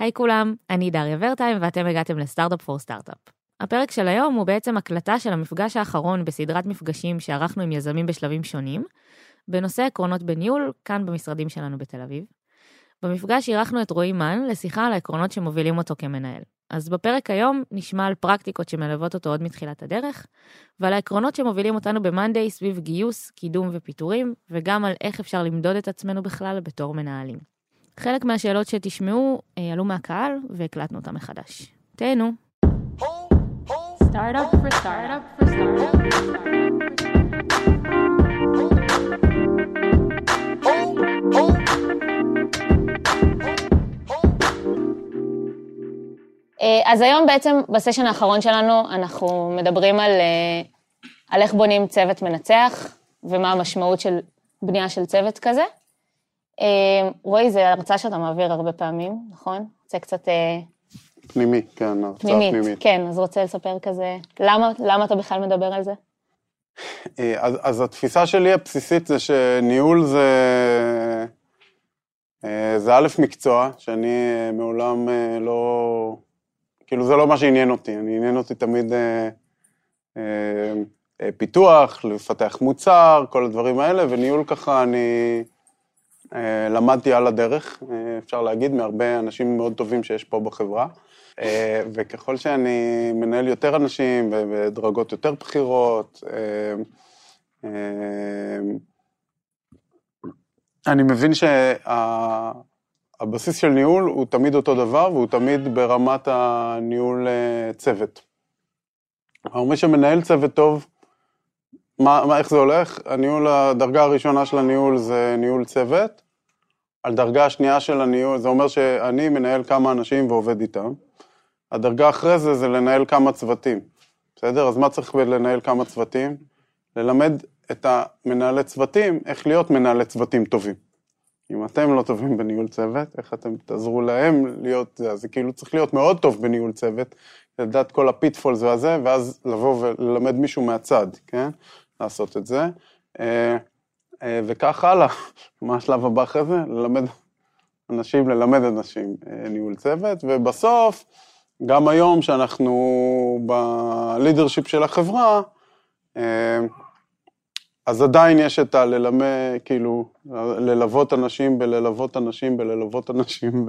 היי כולם, אני דריה ורטיים ואתם הגעתם לסטארט-אפ פור סטארט-אפ. הפרק של היום הוא בעצם הקלטה של המפגש האחרון בסדרת מפגשים שערכנו עם יזמים בשלבים שונים, בנושא עקרונות בניהול, כאן במשרדים שלנו בתל אביב. במפגש אירחנו את רועי מן לשיחה על העקרונות שמובילים אותו כמנהל. אז בפרק היום נשמע על פרקטיקות שמלוות אותו עוד מתחילת הדרך, ועל העקרונות שמובילים אותנו ב-Monday סביב גיוס, קידום ופיטורים, וגם על איך אפשר למדוד את עצמנו בכלל בתור מנהלים. חלק מהשאלות שתשמעו אה, עלו מהקהל והקלטנו אותם מחדש. תהנו. Startup for startup for startup for startup. אה, אז היום בעצם, בסשן האחרון שלנו, אנחנו מדברים על, אה, על איך בונים צוות מנצח, ומה המשמעות של בנייה של צוות כזה. אה, רועי, זו הרצאה שאתה מעביר הרבה פעמים, נכון? רוצה קצת אה, פנימי, כן, הרצאה פנימית. פנימית. כן, אז רוצה לספר כזה, למה, למה אתה בכלל מדבר על זה? אה, אז, אז התפיסה שלי הבסיסית זה שניהול זה, זה א' מקצוע, שאני מעולם לא, כאילו זה לא מה שעניין אותי, אני עניין אותי תמיד אה, אה, פיתוח, לפתח מוצר, כל הדברים האלה, וניהול ככה אני למדתי על הדרך, אה, אפשר להגיד, מהרבה אנשים מאוד טובים שיש פה בחברה. אה, וככל שאני מנהל יותר אנשים ו- בדרגות יותר בכירות, אה, אה, אני מבין שהבסיס של ניהול הוא תמיד אותו דבר והוא תמיד ברמת הניהול אה, צוות. מי שמנהל צוות טוב, מה, מה, איך זה הולך? הניהול, הדרגה הראשונה של הניהול זה ניהול צוות. על דרגה השנייה של הניהול, זה אומר שאני מנהל כמה אנשים ועובד איתם. הדרגה אחרי זה זה לנהל כמה צוותים, בסדר? אז מה צריך לנהל כמה צוותים? ללמד את המנהלי צוותים איך להיות מנהלי צוותים טובים. אם אתם לא טובים בניהול צוות, איך אתם תעזרו להם להיות זה? זה כאילו צריך להיות מאוד טוב בניהול צוות, לדעת כל ה pitfalls והזה, ואז לבוא וללמד מישהו מהצד, כן? לעשות את זה. אה, אה, וכך הלאה. מה השלב הבא אחרי זה? ללמד אנשים, ללמד אנשים אה, ניהול צוות, ובסוף, גם היום שאנחנו ב leadership של החברה, אז עדיין יש את הללמד, כאילו, ללוות אנשים בללוות אנשים בללוות אנשים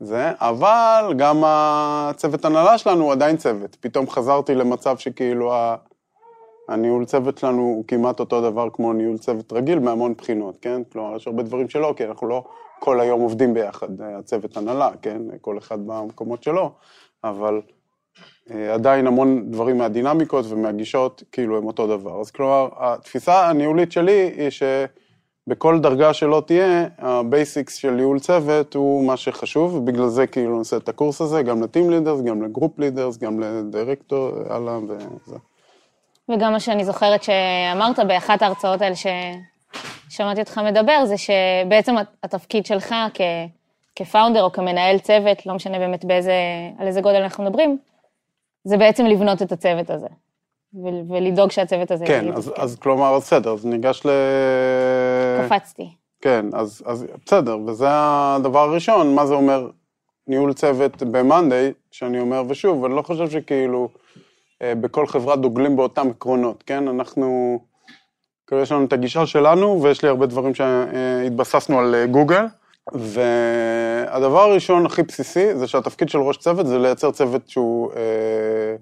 וזה, אבל גם הצוות הנהלה שלנו הוא עדיין צוות. פתאום חזרתי למצב שכאילו הניהול צוות שלנו הוא כמעט אותו דבר כמו ניהול צוות רגיל מהמון בחינות, כן? כלומר, יש הרבה דברים שלא, כי אנחנו לא כל היום עובדים ביחד, אה, הצוות הנהלה, כן? כל אחד במקומות שלו, אבל אה, עדיין המון דברים מהדינמיקות ומהגישות, כאילו, הם אותו דבר. אז כלומר, התפיסה הניהולית שלי היא שבכל דרגה שלא תהיה, ה basics של ניהול צוות הוא מה שחשוב, ובגלל זה כאילו אני עושה את הקורס הזה, גם ל team leaders, גם ל group leaders, גם לדירקטור, הלאה וזה. וגם מה שאני זוכרת שאמרת באחת ההרצאות האלה ששמעתי אותך מדבר, זה שבעצם התפקיד שלך כ... כפאונדר או כמנהל צוות, לא משנה באמת באיזה, על איזה גודל אנחנו מדברים, זה בעצם לבנות את הצוות הזה, ו- ולדאוג שהצוות הזה כן. אז, אז כלומר, בסדר, אז ניגש ל... קפצתי. כן, אז, אז בסדר, וזה הדבר הראשון, מה זה אומר ניהול צוות ב-Monday, שאני אומר, ושוב, אני לא חושב שכאילו בכל חברה דוגלים באותם עקרונות, כן? אנחנו, כאילו יש לנו את הגישה שלנו, ויש לי הרבה דברים שהתבססנו על אה, גוגל, והדבר הראשון הכי בסיסי זה שהתפקיד של ראש צוות זה לייצר צוות שהוא אה,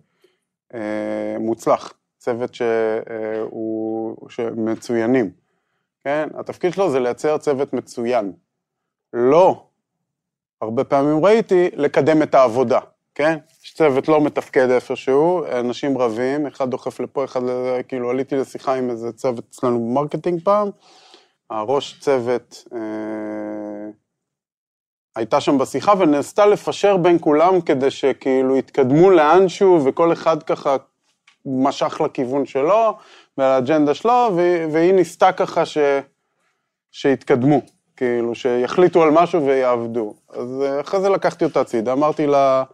אה, מוצלח, צוות שהוא, שמצוינים, כן? התפקיד שלו זה לייצר צוות מצוין. לא, הרבה פעמים ראיתי, לקדם את העבודה, כן? יש צוות לא מתפקד איפשהו, אנשים רבים, אחד דוחף לפה, אחד לזה, כאילו עליתי לשיחה עם איזה צוות אצלנו ב marketing פעם, הראש צוות אה, הייתה שם בשיחה וניסתה לפשר בין כולם כדי שכאילו יתקדמו לאנשהו וכל אחד ככה משך לכיוון שלו ולאג'נדה שלו והיא ניסתה ככה ש, שיתקדמו, כאילו שיחליטו על משהו ויעבדו. אז אה, אחרי זה לקחתי אותה הצידה, אמרתי לה,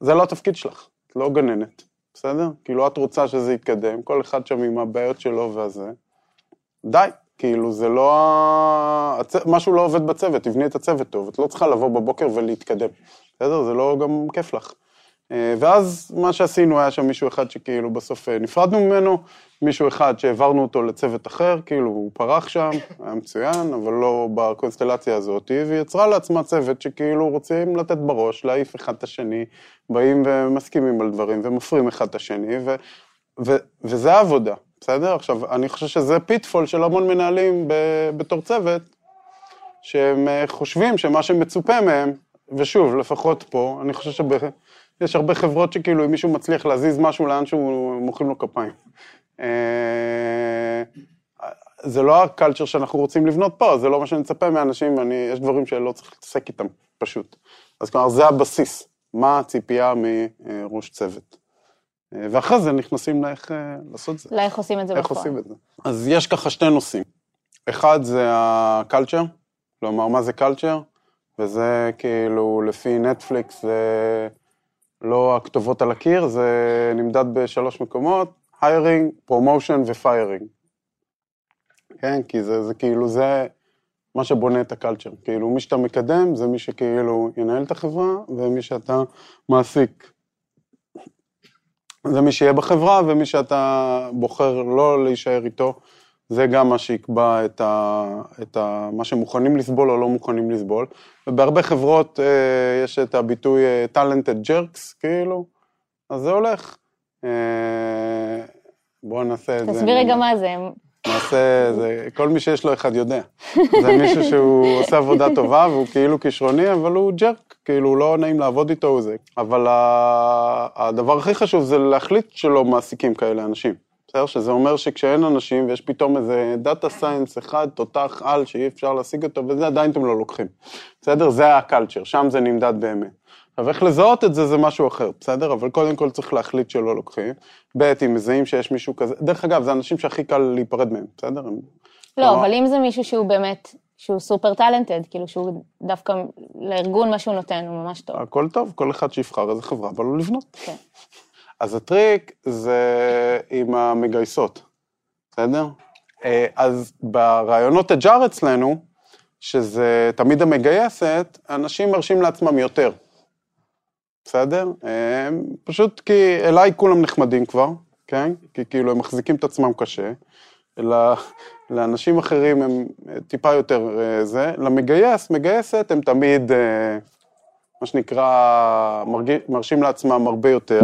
זה לא התפקיד שלך, את לא גננת, בסדר? כאילו את רוצה שזה יתקדם, כל אחד שם עם הבעיות שלו והזה. די, כאילו, זה לא... הצ... משהו לא עובד בצוות, תבני את הצוות טוב. את לא צריכה לבוא בבוקר ולהתקדם. בסדר? זה לא גם כיף לך. אה, ואז מה שעשינו, היה שם מישהו אחד שכאילו בסוף אה, נפרדנו ממנו, מישהו אחד שהעברנו אותו לצוות אחר, כאילו הוא פרח שם, היה מצוין, אבל לא בקונסטלציה הזאת, והיא יצרה לעצמה צוות שכאילו רוצים לתת בראש, להעיף אחד את השני, באים ומסכימים על דברים ומפרים אחד את השני, ו, ו, וזה העבודה, בסדר? עכשיו, אני חושב שזה פיטפול של המון מנהלים ב, בתור צוות, שהם אה, חושבים שמה שמצופה מהם, ושוב, לפחות פה, אני חושב שיש הרבה חברות שכאילו אם מישהו מצליח להזיז משהו לאן שהוא, מוחאים לו כפיים. אה, זה לא הקלצ'ר שאנחנו רוצים לבנות פה, זה לא מה שאני מצפה מאנשים, ואני, יש דברים שלא צריך להתעסק איתם, פשוט. אז כלומר, זה הבסיס, מה הציפייה מראש צוות. אה, ואחרי זה נכנסים לאיך אה, לעשות זה. לאיך עושים את זה איך בפועל. עושים את זה. אז יש ככה שני נושאים. אחד זה ה culture, כלומר, מה זה culture? וזה כאילו, לפי נטפליקס, זה לא הכתובות על הקיר, זה נמדד בשלוש מקומות, hiring, promotion ו firing. כן, כי זה, זה כאילו, זה מה שבונה את הקלצ'ר. כאילו, מי שאתה מקדם זה מי שכאילו ינהל את החברה, ומי שאתה מעסיק זה מי שיהיה בחברה, ומי שאתה בוחר לא להישאר איתו, זה גם מה שיקבע את, ה, את ה, מה שמוכנים לסבול או לא מוכנים לסבול. ובהרבה חברות אה, יש את הביטוי אה, talented jerks, כאילו, אז זה הולך. אה, בואו נעשה את זה. תסביר רגע מה זה. נעשה, זה, כל מי שיש לו אחד יודע. זה מישהו שהוא עושה עבודה טובה והוא כאילו כישרוני, אבל הוא jerk, כאילו לא נעים לעבוד איתו, הוא זה. אבל ה- הדבר הכי חשוב זה להחליט שלא מעסיקים כאלה אנשים. בסדר? שזה אומר שכשאין אנשים ויש פתאום איזה data science אחד, תותח על שאי אפשר להשיג אותו, וזה עדיין אתם לא לוקחים. בסדר? זה ה culture, שם זה נמדד באמת. עכשיו, איך לזהות את זה, זה משהו אחר, בסדר? אבל קודם כל צריך להחליט שלא לוקחים. ב', אם מזהים שיש מישהו כזה, דרך אגב, זה אנשים שהכי קל להיפרד מהם, בסדר? לא, אבל אם זה מישהו שהוא באמת, שהוא סופר טאלנטד, כאילו שהוא דווקא לארגון מה שהוא נותן, הוא ממש טוב. הכל טוב, כל אחד שיבחר איזה חברה, אבל לא לבנות. כן. אז הטריק זה עם המגייסות, בסדר? אה, אז ברעיונות הג'אר אצלנו, שזה תמיד המגייסת, אנשים מרשים לעצמם יותר, בסדר? אה, פשוט כי אליי כולם נחמדים כבר, כן? כי כאילו הם מחזיקים את עצמם קשה. אלא לאנשים אחרים הם אה, טיפה יותר זה. למגייס, מגייסת, הם תמיד, מה שנקרא, מרשים לעצמם הרבה יותר.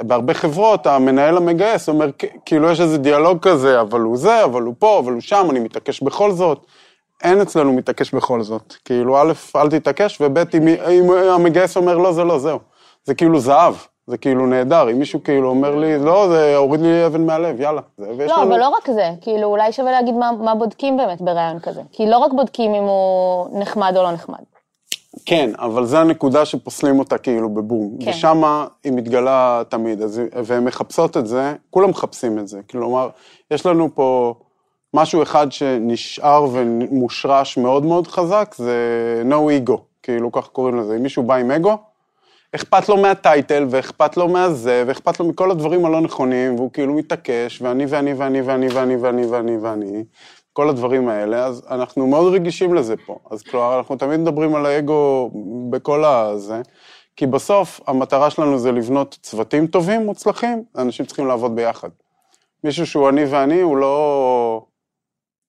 בהרבה חברות, המנהל המגייס אומר, "כ- כאילו יש איזה דיאלוג כזה, אבל הוא זה, אבל הוא פה, אבל הוא שם, אני מתעקש בכל זאת. אין אצלנו מתעקש בכל זאת. כאילו, א', אל תתעקש, וב', אם, אם המגייס אומר לא, זה לא, זהו. זה כאילו זהב, זה כאילו נהדר. אם מישהו כאילו אומר לי, לא, זה הוריד לי אבן מהלב, יאללה. זה, לא, לנו- אבל לא רק זה, כאילו אולי שווה להגיד מה, מה בודקים באמת ברעיון כזה. כי לא רק בודקים אם הוא נחמד או לא נחמד. כן, אבל זו הנקודה שפוסלים אותה כאילו בבום. כן. ושם היא מתגלה תמיד, אז, והן מחפשות את זה, כולם מחפשים את זה. כלומר, יש לנו פה משהו אחד שנשאר ומושרש מאוד מאוד חזק, זה no ego, כאילו ככה קוראים לזה. אם מישהו בא עם אגו, אכפת לו מהטייטל, ואכפת לו מהזה, ואכפת לו מכל הדברים הלא נכונים, והוא כאילו מתעקש, ואני ואני ואני ואני ואני ואני ואני ואני, כל הדברים האלה, אז אנחנו מאוד רגישים לזה פה. אז כלומר, אנחנו תמיד מדברים על האגו בכל הזה, כי בסוף המטרה שלנו זה לבנות צוותים טובים, מוצלחים, אנשים צריכים לעבוד ביחד. מישהו שהוא אני ואני, הוא לא,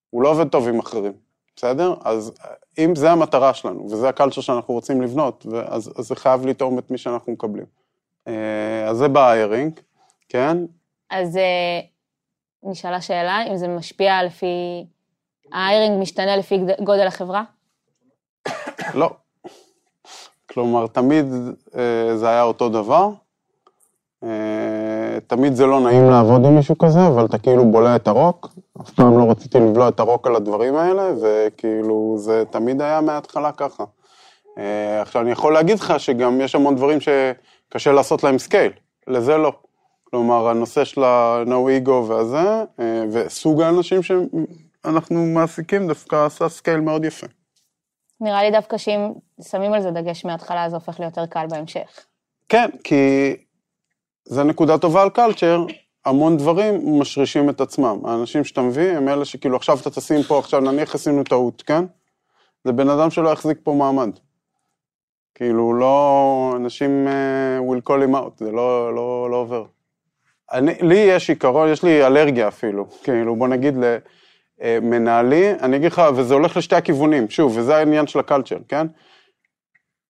הוא לא עובד טוב עם אחרים, בסדר? אז אם זה המטרה שלנו, וזה הקלצ'ר שאנחנו רוצים לבנות, אז, אז זה חייב לתאום את מי שאנחנו מקבלים. אה, אז זה בהיירינג, כן? אז אה, נשאלה שאלה, אם זה משפיע לפי... ההיירינג משתנה לפי גודל החברה? לא. כלומר, תמיד אה, זה היה אותו דבר. אה, תמיד זה לא נעים לעבוד עם מישהו כזה, אבל אתה כאילו בולע את הרוק. אף פעם לא רציתי לבלוע את הרוק על הדברים האלה, וכאילו, זה תמיד היה מההתחלה ככה. אה, עכשיו, אני יכול להגיד לך שגם יש המון דברים שקשה לעשות להם scale, לזה לא. כלומר, הנושא של ה-No ego והזה, וסוג האנשים שאנחנו מעסיקים דווקא עשה scale מאוד יפה. נראה לי דווקא שאם שמים על זה דגש מההתחלה, זה הופך ליותר קל בהמשך. כן, כי זה נקודה טובה על קלצ'ר, המון דברים משרישים את עצמם. האנשים שאתה מביא הם אלה שכאילו עכשיו אתה תשים פה, עכשיו נניח עשינו טעות, כן? זה בן אדם שלא יחזיק פה מעמד. כאילו לא, אנשים uh, will call him out, זה לא, לא, לא עובר. אני, לי יש עיקרון, יש לי אלרגיה אפילו, כאילו בוא נגיד למנהלי, אני אגיד לך, וזה הולך לשתי הכיוונים, שוב, וזה העניין של הקלצ'ר, כן?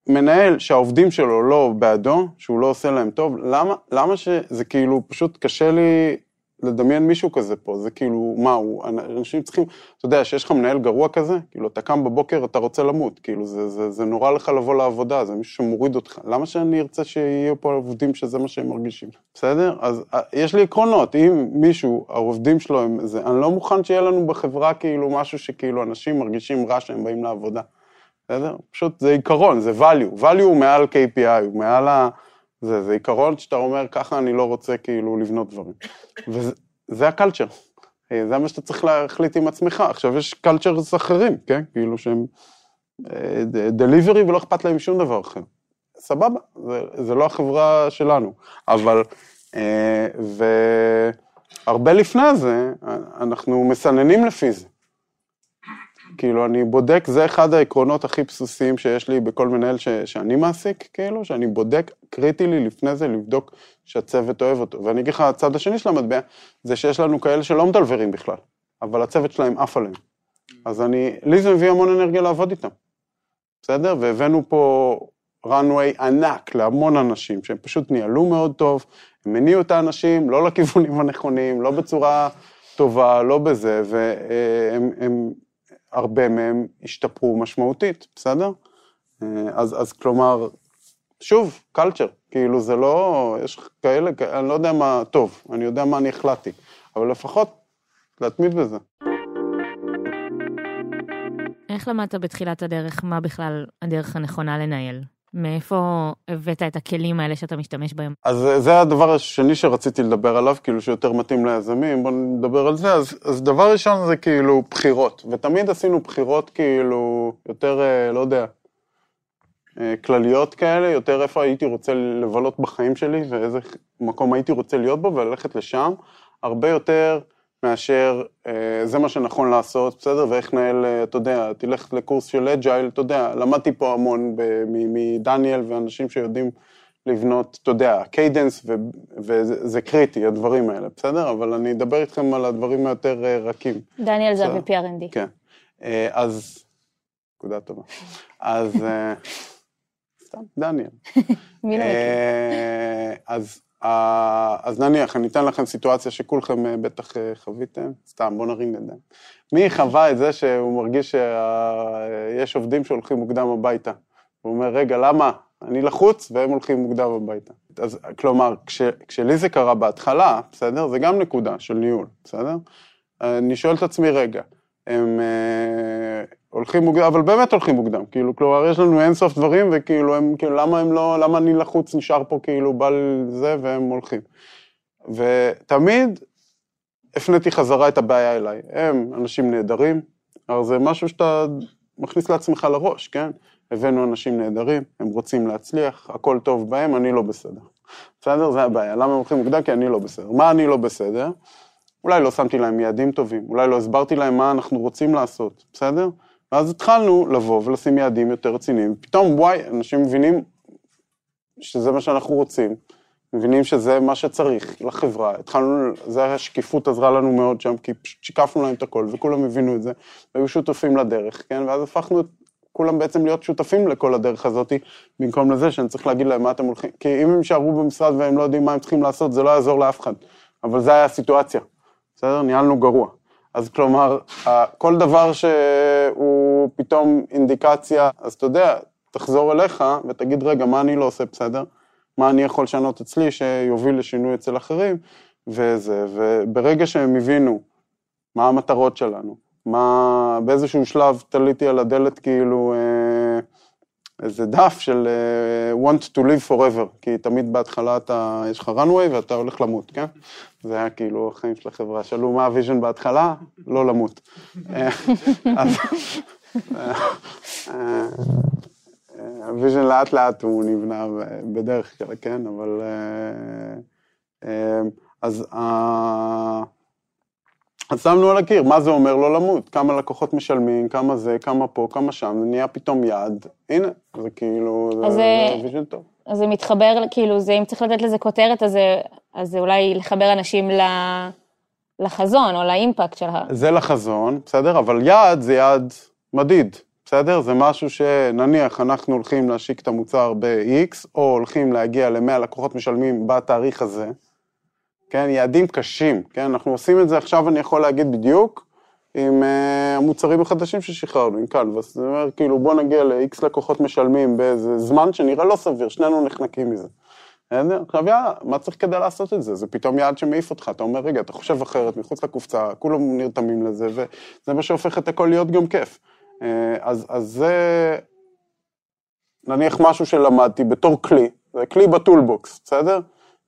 מנהל שהעובדים שלו לא בעדו, שהוא לא עושה להם טוב, למה, למה שזה כאילו פשוט קשה לי לדמיין מישהו כזה פה, זה כאילו, מה הוא, אנשים צריכים, אתה יודע, שיש לך מנהל גרוע כזה, כאילו, אתה קם בבוקר, אתה רוצה למות, כאילו, זה, זה, זה נורא לך לבוא לעבודה, זה מישהו שמוריד אותך, למה שאני ארצה שיהיו פה עובדים שזה מה שהם מרגישים, בסדר? אז אה, יש לי עקרונות, אם מישהו, העובדים שלו הם זה, אני לא מוכן שיהיה לנו בחברה כאילו משהו שכאילו אנשים מרגישים רע שהם באים לעבודה. בסדר? פשוט זה עיקרון, זה value. value הוא מעל KPI, הוא מעל ה... זה, זה עיקרון שאתה אומר, ככה אני לא רוצה כאילו לבנות דברים. וזה הקלצ'ר. אה, זה מה שאתה צריך להחליט עם עצמך. עכשיו, יש קלצ'רס אחרים, כן? כאילו שהם דליברי ולא אכפת להם שום דבר אחר. סבבה, זה, זה לא החברה שלנו. אבל, אה, והרבה לפני זה, אנחנו מסננים לפי זה. כאילו, אני בודק, זה אחד העקרונות הכי בסיסיים שיש לי בכל מנהל ש, שאני מעסיק, כאילו, שאני בודק, קריטי לי לפני זה לבדוק שהצוות אוהב אותו. ואני אגיד לך, הצד השני של המטבע, זה שיש לנו כאלה שלא מדלברים בכלל, אבל הצוות שלהם עף עליהם. אז אני, לי זה מביא המון אנרגיה לעבוד איתם, בסדר? והבאנו פה runway ענק להמון אנשים, שהם פשוט ניהלו מאוד טוב, הם הניעו את האנשים, לא לכיוונים הנכונים, לא בצורה טובה, לא בזה, והם הם, הרבה מהם השתפרו משמעותית, בסדר? אה, אז, אז כלומר, שוב, קלצ'ר, כאילו זה לא, יש כאלה, אני לא יודע מה טוב, אני יודע מה אני החלטתי, אבל לפחות להתמיד בזה. איך למדת בתחילת הדרך מה בכלל הדרך הנכונה לנהל? מאיפה הבאת את הכלים האלה שאתה משתמש בהם? אז זה הדבר השני שרציתי לדבר עליו, כאילו שיותר מתאים ליזמים, בואו נדבר על זה. אז, אז דבר ראשון זה כאילו בחירות, ותמיד עשינו בחירות כאילו יותר, אה, לא יודע, אה, כלליות כאלה, יותר איפה הייתי רוצה לבלות בחיים שלי ואיזה מקום הייתי רוצה להיות בו וללכת לשם, הרבה יותר מאשר אה, זה מה שנכון לעשות, בסדר? ואיך נהל, אה, אתה יודע, תלך לקורס של אג'ייל, אתה יודע, למדתי פה המון מדניאל ואנשים שיודעים לבנות, אתה יודע, cadence, וזה קריטי, הדברים האלה, בסדר? אבל אני אדבר איתכם על הדברים היותר אה, רכים. דניאל זה ב-P.R.N.D. כן. אז, נקודה טובה. אז, סתם, דניאל. מי לא מכיר? אז אז נניח, אני אתן לכם סיטואציה שכולכם אה, בטח אה, חוויתם, סתם, בואו נרים ידיים. מי חווה את זה שהוא מרגיש שיש עובדים שהולכים מוקדם הביתה? הוא אומר, רגע, למה? אני לחוץ והם הולכים מוקדם הביתה. אז כלומר, כש, כשלי זה קרה בהתחלה, בסדר? זה גם נקודה של ניהול, בסדר? אני שואל את עצמי, רגע, הם אה, הולכים מוקדם, אבל באמת הולכים מוקדם, כאילו, כלומר, יש לנו אינסוף דברים, וכאילו, הם, כאילו, למה הם לא, למה אני לחוץ נשאר פה, כאילו, בא לזה, והם הולכים. ותמיד הפניתי חזרה את הבעיה אליי. הם אנשים נהדרים, אבל זה משהו שאתה מכניס לעצמך לראש, כן? הבאנו אנשים נהדרים, הם רוצים להצליח, הכל טוב בהם, אני לא בסדר. בסדר? זה הבעיה. למה הם הולכים מוקדם? כי אני לא בסדר. מה אני לא בסדר? אולי לא שמתי להם יעדים טובים, אולי לא הסברתי להם מה אנחנו רוצים לעשות, בסדר? ואז התחלנו לבוא ולשים יעדים יותר רציניים, פתאום וואי, אנשים מבינים שזה מה שאנחנו רוצים, מבינים שזה מה שצריך לחברה, התחלנו, זה השקיפות עזרה לנו מאוד שם, כי פשוט שיקפנו להם את הכל, וכולם הבינו את זה, והיו שותפים לדרך, כן? ואז הפכנו את כולם בעצם להיות שותפים לכל הדרך הזאת, במקום לזה שאני צריך להגיד להם מה אתם הולכים, כי אם הם יישארו במשרד והם לא יודעים מה הם צריכים לעשות, זה לא יעזור לאף אחד, אבל זה היה הסיטואציה. בסדר? ניהלנו גרוע. אז כלומר, כל דבר שהוא פתאום אינדיקציה, אז אתה יודע, תחזור אליך ותגיד, רגע, מה אני לא עושה בסדר? מה אני יכול לשנות אצלי שיוביל לשינוי אצל אחרים? וזה, וברגע שהם הבינו מה המטרות שלנו, מה, באיזשהו שלב תליתי על הדלת כאילו אה, איזה דף של uh, want to live forever, כי תמיד בהתחלה אתה, יש לך runway ואתה הולך למות, כן? זה היה כאילו החיים של החברה. שאלו מה ה vision בהתחלה? לא למות. אז ה vision לאט לאט הוא נבנה בדרך כלל, כן? אבל... אז, אה, אז שמנו על הקיר, מה זה אומר לא למות? כמה לקוחות משלמים, כמה זה, כמה פה, כמה שם, זה נהיה פתאום יעד. הנה, זה כאילו, אז זה, זה- זה vision טוב. אז זה מתחבר, כאילו, זה, אם צריך לתת לזה כותרת, אז זה, אז זה אולי לחבר אנשים ל, לחזון או לאימפקט של ה... זה לחזון, בסדר? אבל יעד זה יעד מדיד, בסדר? זה משהו שנניח אנחנו הולכים להשיק את המוצר ב-X, או הולכים להגיע ל-100 לקוחות משלמים בתאריך הזה, כן? יעדים קשים, כן? אנחנו עושים את זה עכשיו, אני יכול להגיד בדיוק, עם uh, המוצרים החדשים ששחררנו, עם קלווס. זה אומר, כאילו, בוא נגיע ל-X לקוחות משלמים באיזה זמן שנראה לא סביר, שנינו נחנקים מזה. עכשיו יאללה, מה צריך כדי לעשות את זה? זה פתאום יעד שמעיף אותך, אתה אומר, רגע, אתה חושב אחרת, מחוץ לקופסה, כולם נרתמים לזה, וזה מה שהופך את הכל להיות גם כיף. אה, אז, אז זה נניח משהו שלמדתי בתור כלי, זה כלי ב toolbox, בסדר?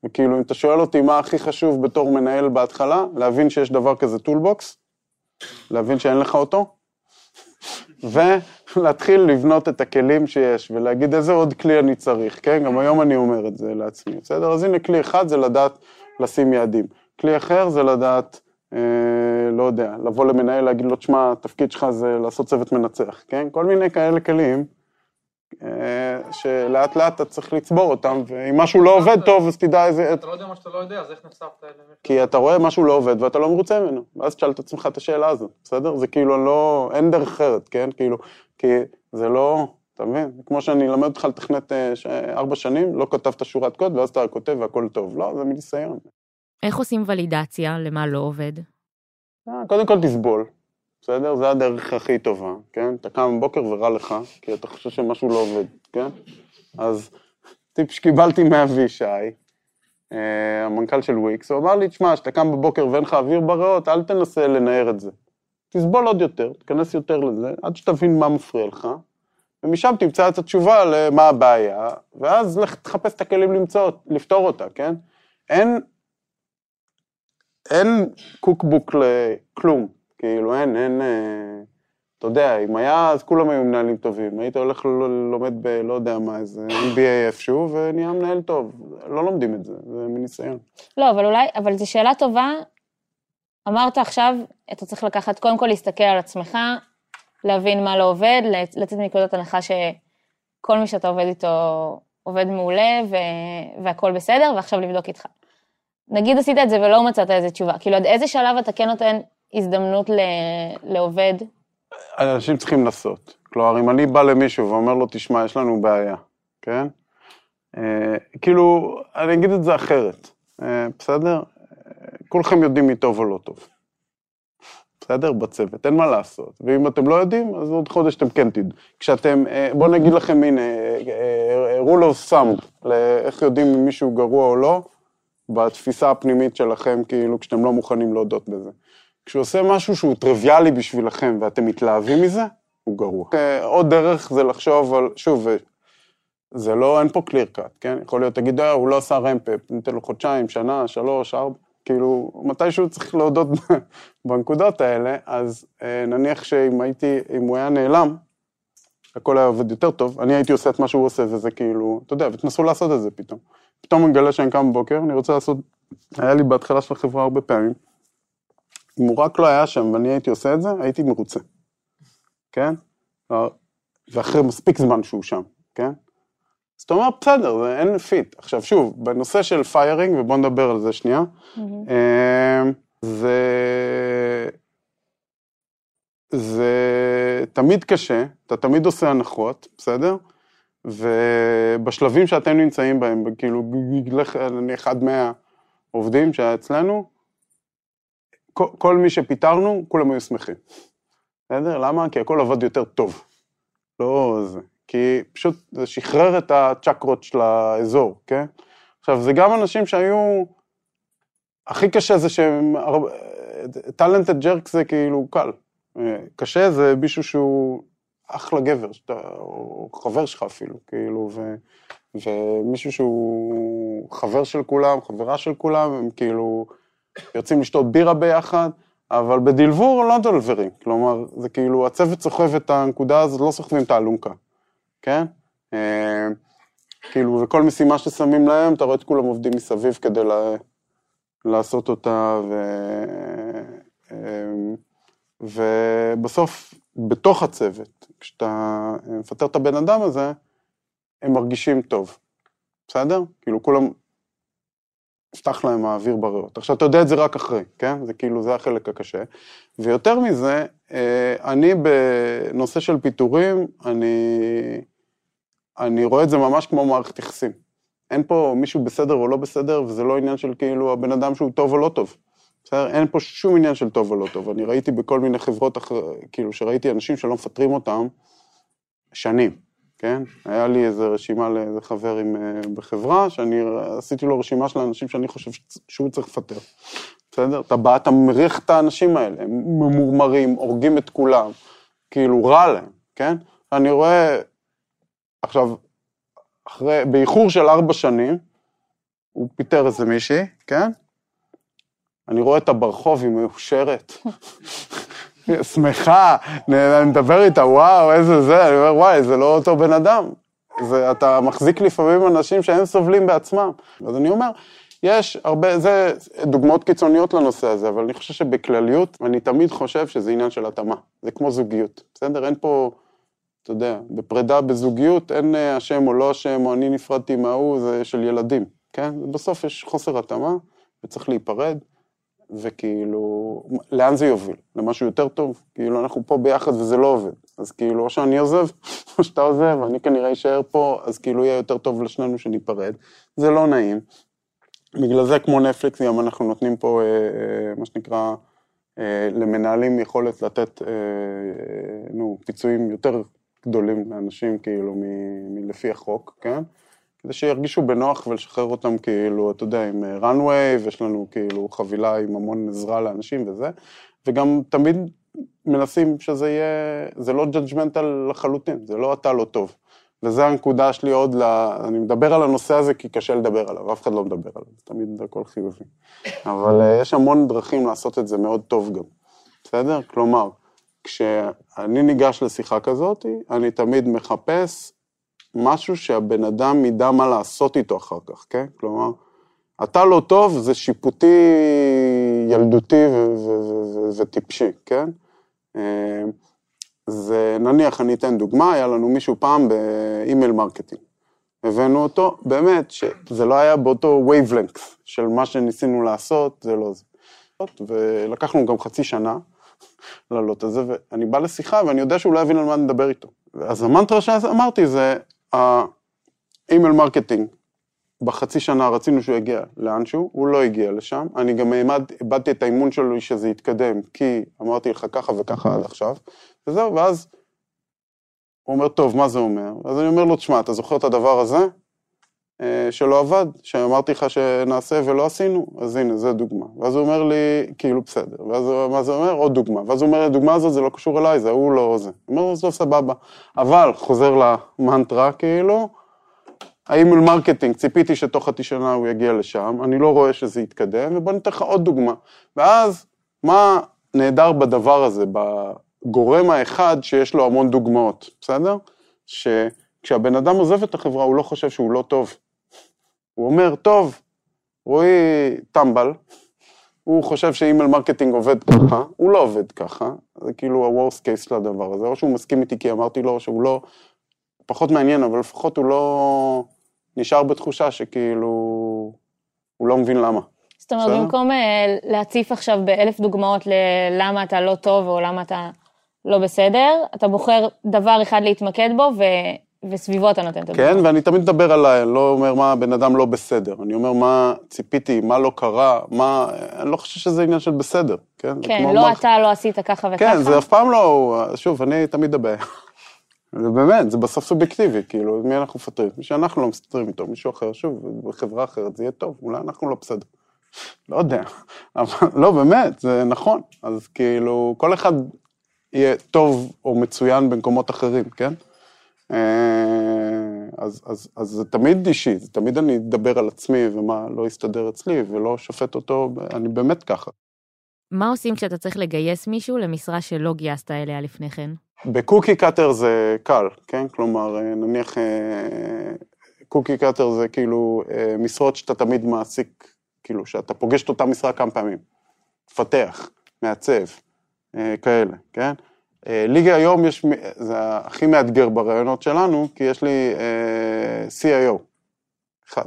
וכאילו, אם אתה שואל אותי מה הכי חשוב בתור מנהל בהתחלה, להבין שיש דבר כזה toolbox, להבין שאין לך אותו, ולהתחיל לבנות את הכלים שיש, ולהגיד איזה עוד כלי אני צריך, כן? גם היום אני אומר את זה לעצמי, בסדר? אז הנה כלי אחד זה לדעת לשים יעדים. כלי אחר זה לדעת, אה, לא יודע, לבוא למנהל, להגיד לו, תשמע, התפקיד שלך זה לעשות צוות מנצח, כן? כל מיני כאלה כלים, שלאט לאט אתה צריך לצבור אותם, ואם משהו לא עובד טוב, אז תדע איזה... אתה לא יודע מה שאתה לא יודע, אז איך נחשפת אליהם? כי אתה רואה משהו לא עובד ואתה לא מרוצה ממנו, ואז תשאל את עצמך את השאלה הזאת, בסדר? זה כאילו לא, אין דרך אחרת, כן? כאילו, כי זה לא, אתה מבין? כמו שאני אלמד אותך לתכנת אה, ארבע שנים, לא כתבת שורת קוד, ואז אתה כותב והכל טוב. לא, זה מניסיון. איך עושים ולידציה למה לא עובד? אה, קודם כל תסבול, בסדר? זה הדרך הכי טובה, כן? אתה קם בבוקר ורע לך, כי אתה חושב שמשהו לא עובד, כן? אז טיפ שקיבלתי מאבישי, אה, המנכ"ל של וויקס, הוא אמר לי, תשמע, כשאתה קם בבוקר ואין לך אוויר בריאות, אל תנסה לנער את זה. תסבול עוד יותר, תיכנס יותר לזה, עד שתבין מה מפריע לך, ומשם תמצא את התשובה למה הבעיה, ואז לך תחפש את הכלים למצוא, לפתור אותה, כן? אין, אין קוקבוק לכלום, כאילו אין, אין, אה, אתה יודע, אם היה, אז כולם היו מנהלים טובים, היית הולך ל- לומד ב, לא יודע מה, איזה MBA איפשהו, ונהיה מנהל טוב, לא לומדים את זה, זה מניסיון. לא, אבל אולי, אבל זו שאלה טובה. אמרת עכשיו, אתה צריך לקחת, קודם כל להסתכל על עצמך, להבין מה לא עובד, לצ- לצאת מנקודת הנחה שכל מי שאתה עובד איתו עובד מעולה ו- והכל בסדר, ועכשיו לבדוק איתך. נגיד עשית את זה ולא מצאת איזה תשובה, כאילו עד איזה שלב אתה כן נותן הזדמנות ל- לעובד? אנשים צריכים לנסות. כלומר, אם אני בא למישהו ואומר לו, תשמע, יש לנו בעיה, כן? אה, כאילו, אני אגיד את זה אחרת, אה, בסדר? כולכם יודעים מי טוב או לא טוב. בסדר? בצוות, אין מה לעשות. ואם אתם לא יודעים, אז עוד חודש אתם כן תדעו. כשאתם, אה, בואו נגיד לכם, הנה, אה, אה, rule of thumb, לאיך יודעים אם מישהו גרוע או לא, בתפיסה הפנימית שלכם, כאילו, כשאתם לא מוכנים להודות בזה. כשהוא עושה משהו שהוא טריוויאלי בשבילכם ואתם מתלהבים מזה, הוא גרוע. אה, עוד דרך זה לחשוב על, שוב, אה, זה לא, אין פה קליר קאט, כן? יכול להיות, תגיד, אה, הוא לא עשה רמפאפ, ניתן לו חודשיים, שנה, שלוש, ארבע, כאילו, מתישהו צריך להודות בנקודות האלה, אז אה, נניח שאם הייתי, אם הוא היה נעלם, הכל היה עובד יותר טוב, אני הייתי עושה את מה שהוא עושה, וזה כאילו, אתה יודע, ותנסו לעשות את זה פתאום. פתאום אני מגלה שאני קם בבוקר, אני רוצה לעשות, היה לי בהתחלה של החברה הרבה פעמים, אם הוא רק לא היה שם ואני הייתי עושה את זה, הייתי מרוצה, כן? ואחרי מספיק זמן שהוא שם, כן? אז אתה אומר, בסדר, זה אין fit. עכשיו שוב, בנושא של firing, ובואו נדבר על זה שנייה, אמ, זה... זה תמיד קשה, אתה תמיד עושה הנחות, בסדר? ובשלבים שאתם נמצאים בהם, כאילו, לך, נניח עד 100 עובדים שהיה אצלנו, כל, מי שפיטרנו, כולם היו שמחים. בסדר? למה? כי הכל עבד יותר טוב. לא זה. כי פשוט זה שחרר את הצ'קרות של האזור, כן? עכשיו, זה גם אנשים שהיו... הכי קשה זה שהם... טאלנטד ג'רק זה כאילו קל. קשה זה מישהו שהוא אחלה גבר, שאתה, או חבר שלך אפילו, כאילו, ו, ומישהו שהוא חבר של כולם, חברה של כולם, הם כאילו יוצאים לשתות בירה ביחד, אבל בדלבור לא דולברים, כלומר, זה כאילו, הצוות סוחב את הנקודה הזאת, לא סוחבים את האלונקה, כן? אה, כאילו, וכל משימה ששמים להם, אתה רואה את כולם עובדים מסביב כדי לה, לעשות אותה, ו... אמ, ובסוף, בתוך הצוות, כשאתה מפטר את הבן אדם הזה, הם מרגישים טוב, בסדר? כאילו כולם, נפתח להם האוויר בריאות. עכשיו, אתה יודע את זה רק אחרי, כן? זה כאילו, זה החלק הקשה. ויותר מזה, אה, אני בנושא של פיטורים, אני, אני רואה את זה ממש כמו מערכת יחסים. אין פה מישהו בסדר או לא בסדר, וזה לא עניין של כאילו הבן אדם שהוא טוב או לא טוב. בסדר? אין פה שום עניין של טוב או לא טוב. אני ראיתי בכל מיני חברות, אחר, כאילו, שראיתי אנשים שלא מפטרים אותם שנים, כן? היה לי איזו רשימה לאיזה חבר עם, אה, בחברה, שאני עשיתי לו רשימה של האנשים שאני חושב שהוא צריך לפטר. בסדר? אתה בא, אתה מריח את האנשים האלה, הם ממורמרים, הורגים את כולם, כאילו, רע להם, כן? אני רואה, עכשיו, אחרי, באיחור של ארבע שנים, הוא פיטר איזה מישהי, כן? אני רואה אותה ברחוב, היא מאושרת, שמחה, אני מדבר איתה, וואו, איזה זה, אני אומר, וואי, זה לא אותו בן אדם. זה, אתה מחזיק לפעמים אנשים שהם סובלים בעצמם. אז אני אומר, יש הרבה, זה דוגמאות קיצוניות לנושא הזה, אבל אני חושב שבכלליות, אני תמיד חושב שזה עניין של התאמה. זה כמו זוגיות, בסדר? אין פה, אתה יודע, בפרידה בזוגיות אין אה, אשם או לא אשם, או אני נפרדתי מההוא, זה של ילדים, כן? בסוף יש חוסר התאמה, וצריך להיפרד. וכאילו, לאן זה יוביל? למשהו יותר טוב? כאילו, אנחנו פה ביחד וזה לא עובד. אז כאילו, או שאני עוזב, או שאתה עוזב, אני כנראה אשאר פה, אז כאילו יהיה יותר טוב לשנינו שניפרד. זה לא נעים. בגלל זה, כמו נטפליקס, גם אנחנו נותנים פה, אה, אה, מה שנקרא, אה, למנהלים יכולת לתת, אה, נו, פיצויים יותר גדולים לאנשים, כאילו, מלפי החוק, כן? כדי שירגישו בנוח ולשחרר אותם כאילו, אתה יודע, עם runway, ויש לנו כאילו חבילה עם המון עזרה לאנשים וזה, וגם תמיד מנסים שזה יהיה, זה לא judgmental לחלוטין, זה לא אתה לא טוב. וזו הנקודה שלי עוד ל... אני מדבר על הנושא הזה כי קשה לדבר עליו, אף אחד לא מדבר עליו, זה תמיד הכל חיובי. אבל uh, יש המון דרכים לעשות את זה מאוד טוב גם, בסדר? כלומר, כשאני ניגש לשיחה כזאת, אני תמיד מחפש משהו שהבן אדם ידע מה לעשות איתו אחר כך, כן? כלומר, אתה לא טוב, זה שיפוטי ילדותי וטיפשי, כן? אה, זה, נניח, אני אתן דוגמה, היה לנו מישהו פעם ב email marketing. הבאנו אותו, באמת, שזה לא היה באותו wavelength של מה שניסינו לעשות, זה לא זה. ולקחנו גם חצי שנה להעלות את זה, ואני בא לשיחה ואני יודע שהוא לא יבין על מה נדבר איתו. אז המנטרה שאמרתי זה, ה email marketing, בחצי שנה רצינו שהוא יגיע לאנשהו, הוא לא הגיע לשם, אני גם איבדתי את האמון שלו שזה יתקדם, כי אמרתי לך ככה וככה עד עכשיו, וזהו, ואז הוא אומר, טוב, מה זה אומר? אז אני אומר לו, תשמע, אתה זוכר את הדבר הזה? אה, שלא עבד, שאמרתי לך שנעשה ולא עשינו, אז הנה, זו דוגמה. ואז הוא אומר לי, כאילו, בסדר. ואז מה זה אומר? עוד דוגמה. ואז הוא אומר, הדוגמה הזאת זה לא קשור אליי, זה הוא לא זה. הוא אומר, טוב, סבבה. אבל, חוזר למנטרה, כאילו, ה email marketing, ציפיתי שתוך חצי שנה הוא יגיע לשם, אני לא רואה שזה יתקדם, ובוא ניתן לך עוד דוגמה. ואז, מה נהדר בדבר הזה, בגורם האחד שיש לו המון דוגמאות, בסדר? שכשהבן אדם עוזב את החברה, הוא לא חושב שהוא לא טוב. הוא אומר, טוב, רועי טמבל, הוא חושב ש email marketing עובד ככה, הוא לא עובד ככה, זה כאילו ה-worst case של הדבר הזה, או שהוא מסכים איתי כי אמרתי לו שהוא לא, פחות מעניין, אבל לפחות הוא לא נשאר בתחושה שכאילו, הוא לא מבין למה. זאת אומרת, במקום אה, להציף עכשיו באלף דוגמאות ללמה אתה לא טוב או למה אתה לא בסדר, אתה בוחר דבר אחד להתמקד בו ו... וסביבו אתה נותן את הדוגמה. כן, ואני תמיד מדבר עליי, אני לא אומר מה הבן אדם לא בסדר, אני אומר מה ציפיתי, מה לא קרה, מה, אני לא חושב שזה עניין של בסדר, כן? כן, לא מה... אתה לא עשית ככה וככה. כן, זה אף פעם לא, שוב, אני תמיד הבעיה. זה באמת, זה בסוף סובייקטיבי, כאילו, מי אנחנו מפטרים? מי שאנחנו לא מסתדרים איתו, מישהו אחר, שוב, בחברה אחרת זה יהיה טוב, אולי אנחנו לא בסדר. לא יודע, אבל לא, באמת, זה נכון. אז כאילו, כל אחד יהיה טוב או מצוין במקומות אחרים, כן? אה, אז, אז, אז זה תמיד אישי, זה תמיד אני אדבר על עצמי ומה לא יסתדר אצלי ולא שופט אותו, אני באמת ככה. מה עושים כשאתה צריך לגייס מישהו למשרה שלא גייסת אליה לפני כן? בקוקי קאטר זה קל, כן? כלומר, אה, נניח קוקי קאטר זה כאילו משרות שאתה תמיד מעסיק כאילו, שאתה פוגש את אותה משרה כמה פעמים. מפתח, מעצב, אה, כאלה, כן? אה, ליגה היום יש, זה הכי מאתגר ברעיונות שלנו, כי יש לי אה, CIO, אחד.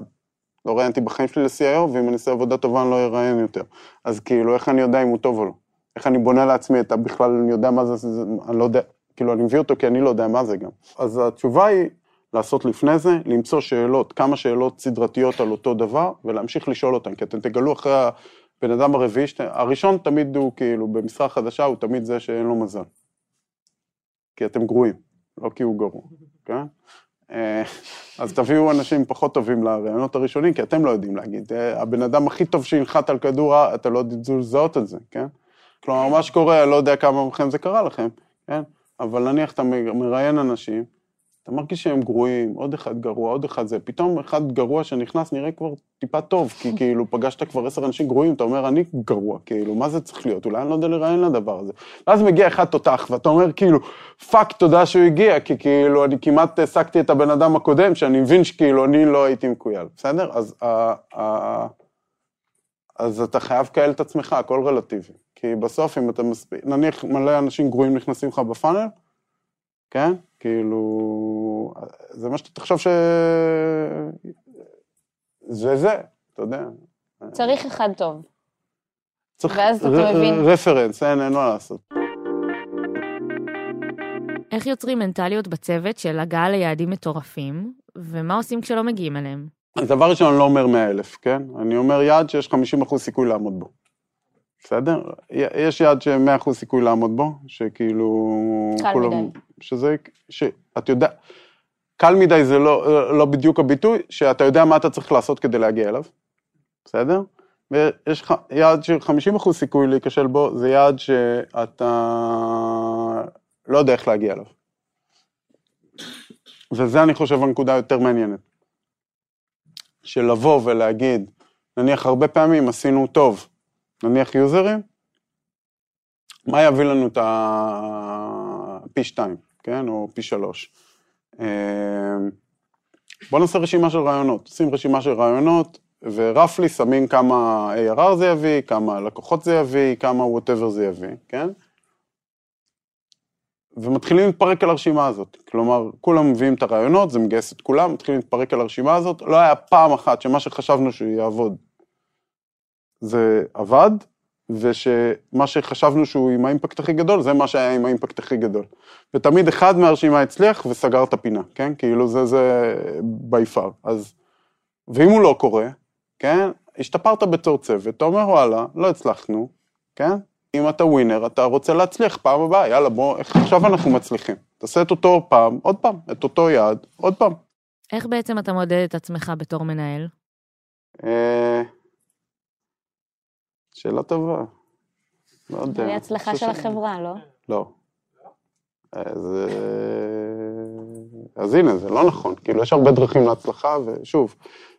לא ראיינתי בחיים שלי ל-CIO, ואם אני אעשה עבודה טובה אני לא אראיין יותר. אז כאילו, איך אני יודע אם הוא טוב או לא? איך אני בונה לעצמי את. בכלל, אני יודע מה זה, אני לא יודע, כאילו, אני מביא אותו כי אני לא יודע מה זה גם. אז התשובה היא לעשות לפני זה, למצוא שאלות, כמה שאלות סדרתיות על אותו דבר, ולהמשיך לשאול אותן, כי אתם תגלו אחרי הבן אדם הרביעי. הראשון תמיד הוא כאילו, במשרה חדשה, הוא תמיד זה שאין לו מזל. כי אתם גרועים, לא כי הוא גרוע, כן? אה, אז תביאו אנשים פחות טובים לרעיונות הראשונים, כי אתם לא יודעים להגיד. אה, הבן אדם הכי טוב שינחת על כדור, הארץ, אתה לא תדעו לזהות את זה, כן? כלומר, מה שקורה, אני לא יודע כמה מכם זה קרה לכם, כן? אבל נניח אתה מראיין אנשים, אתה מרגיש שהם גרועים, עוד אחד גרוע, עוד אחד זה, פתאום אחד גרוע שנכנס נראה כבר טיפה טוב, כי כאילו פגשת כבר עשר אנשים גרועים, אתה אומר, אני גרוע, כאילו, מה זה צריך להיות? אולי אני לא יודע לראיין לדבר הזה. ואז מגיע אחד תותח, ואתה אומר, כאילו, fuck, תודה שהוא הגיע, כי כאילו, אני כמעט העסקתי את הבן אדם הקודם, שאני מבין שכאילו, אני לא הייתי מכויל, בסדר? אז, ה, ה, אז אתה חייב לקהל את עצמך, הכל רלטיבי. כי בסוף, אם אתה מספיק, נניח מלא אנשים גרועים נכנסים לך בפאנל, כן? כאילו, זה מה שאתה תחשוב ש... זה זה, אתה יודע. צריך אחד טוב. צריך ואז אתה ר- מבין. רפרנס, אין, אין מה לעשות. איך יוצרים מנטליות בצוות של הגעה ליעדים מטורפים, ומה עושים כשלא מגיעים אליהם? אז דבר ראשון, אני לא אומר 100 אלף, כן? אני אומר יעד שיש 50 אחוז סיכוי לעמוד בו. בסדר? יש יעד ש-100 אחוז סיכוי לעמוד בו, שכאילו... קל מדי. שזה, שאת יודע... קל מדי זה לא, לא בדיוק הביטוי, שאתה יודע מה אתה צריך לעשות כדי להגיע אליו, בסדר? ויש לך יעד של 50 אחוז סיכוי להיכשל בו, זה יעד שאתה לא יודע איך להגיע אליו. וזה אני חושב הנקודה היותר מעניינת. של לבוא ולהגיד, נניח הרבה פעמים עשינו טוב, נניח יוזרים, מה יביא לנו את הפי שתיים, כן, או פי שלוש. בואו נעשה רשימה של רעיונות, עושים רשימה של רעיונות, ורפלי שמים כמה ARR זה יביא, כמה לקוחות זה יביא, כמה whatever זה יביא, כן? ומתחילים להתפרק על הרשימה הזאת. כלומר, כולם מביאים את הרעיונות, זה מגייס את כולם, מתחילים להתפרק על הרשימה הזאת. לא היה פעם אחת שמה שחשבנו שהוא יעבוד, זה עבד, ושמה שחשבנו שהוא עם האימפקט הכי גדול, זה מה שהיה עם האימפקט הכי גדול. ותמיד אחד מהרשימה הצליח וסגר את הפינה, כן? כאילו זה, זה by far. אז, ואם הוא לא קורה, כן? השתפרת בתור צוות, אתה אומר וואלה, לא הצלחנו, כן? אם אתה ווינר, אתה רוצה להצליח פעם הבאה, יאללה בוא, איך עכשיו אנחנו מצליחים? תעשה את אותו פעם, עוד פעם, את אותו יעד, עוד פעם. איך בעצם אתה מודד את עצמך בתור מנהל? אה, שאלה טובה. לא יודע. זה הצלחה של החברה, לא? לא. אז, אה, אז הנה, זה לא נכון. כאילו, יש הרבה דרכים להצלחה, ושוב,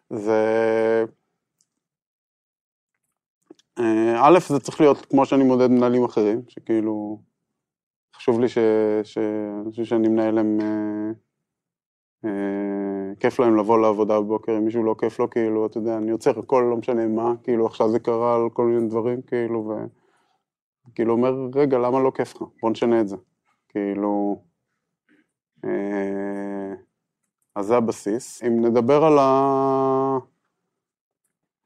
זה... אה, א', זה צריך להיות כמו שאני מודד מנהלים אחרים, שכאילו, חשוב לי ש... שאנשים שאני מנהל הם... אה, כיף להם לבוא לעבודה בבוקר, אם מישהו לא כיף לו, כאילו, אתה יודע, אני עוצר הכל, לא משנה מה, כאילו, עכשיו זה קרה על כל מיני דברים, כאילו, ו... כאילו, אומר, רגע, למה לא כיף לך? בוא נשנה את זה. כאילו... אה, אז זה הבסיס. אם נדבר על, ה...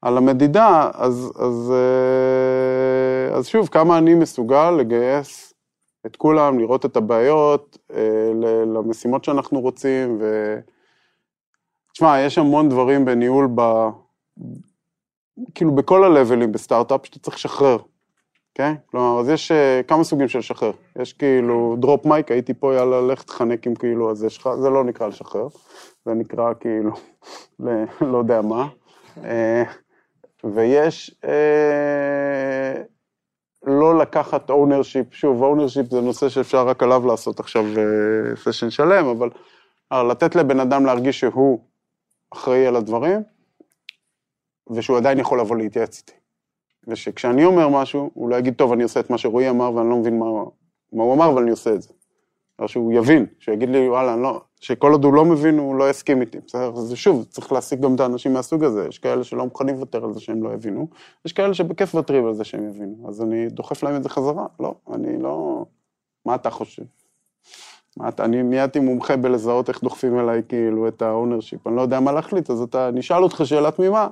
על המדידה, אז, אז, אה, אז שוב, כמה אני מסוגל לגייס את כולם, לראות את הבעיות, אה, למשימות שאנחנו רוצים, ו... תשמע, יש המון דברים בניהול, ב... כאילו בכל ה levels בסטארט-אפ שאתה צריך לשחרר, כן? כלומר, אז יש אה, כמה סוגים של לשחרר. יש כאילו drop mic, הייתי פה, יאללה, לך תחנק עם כאילו, אז יש לך, זה לא נקרא לשחרר, זה נקרא כאילו, ל... לא יודע מה. אה, ויש לא לקחת ownership, שוב, ownership זה נושא שאפשר רק עליו לעשות עכשיו סשן שלם, אבל אה, לתת לבן אדם להרגיש שהוא אחראי על הדברים, ושהוא עדיין יכול לבוא להתייעץ איתי. ושכשאני אומר משהו, הוא לא יגיד, טוב, אני עושה את מה שרועי אמר ואני לא מבין מה, מה הוא אמר, אבל אני עושה את זה. או שהוא יבין, שיגיד לי, וואלה, אני לא, שכל עוד הוא לא מבין, הוא לא יסכים איתי, בסדר? אז שוב, צריך להשיג גם את האנשים מהסוג הזה, יש כאלה שלא מוכנים לוותר על זה שהם לא יבינו, יש כאלה שבכיף מוותרים על זה שהם יבינו, אז אני דוחף להם את זה חזרה, לא, אני לא... מה אתה חושב? מה אתה, אני נהייתי מומחה בלזהות איך דוחפים אליי כאילו את ה ownership, אני לא יודע מה להחליט, אז אתה, אני אשאל אותך שאלה תמימה,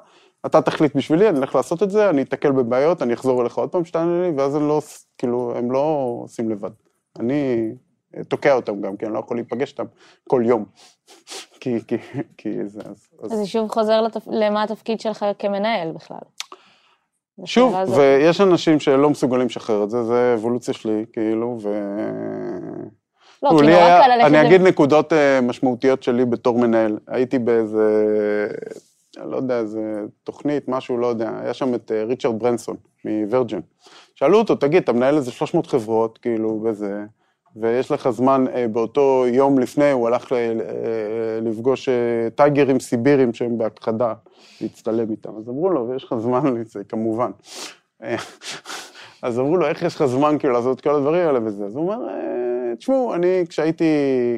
אתה תחליט בשבילי, אני אלך לעשות את זה, אני אתקל בבעיות, אני אחזור אליך עוד פעם שתענה לי, ואז הם לא, כאילו, הם לא עושים לבד. אני תוקע אותם גם, כי אני לא יכול להיפגש איתם כל יום. כי, כי, כי זה, אז... אז זה שוב חוזר לתפ... למה התפקיד שלך כמנהל בכלל. שוב. ויש אנשים שלא מסוגלים לשחרר את זה, זה אבולוציה שלי, כאילו, ו... לא, כי נורא קל ללכת... אני אגיד נקודות אה, משמעותיות שלי בתור מנהל. הייתי באיזה, לא יודע, איזה תוכנית, משהו, לא יודע, היה שם את אה, ריצ'רד ברנסון מווירג'ן. שאלו אותו, תגיד, אתה מנהל איזה 300 חברות, כאילו, וזה, ויש לך זמן, אה, באותו יום לפני, הוא הלך אה, לפגוש אה, טייגרים סיבירים שהם בהכחדה, להצטלם איתם. אז אמרו לו, ויש לך זמן לזה, כמובן. אז אמרו לו, איך יש לך זמן כאילו לעשות כל הדברים האלה וזה? אז הוא אומר, "אה, תשמעו, אני כשהייתי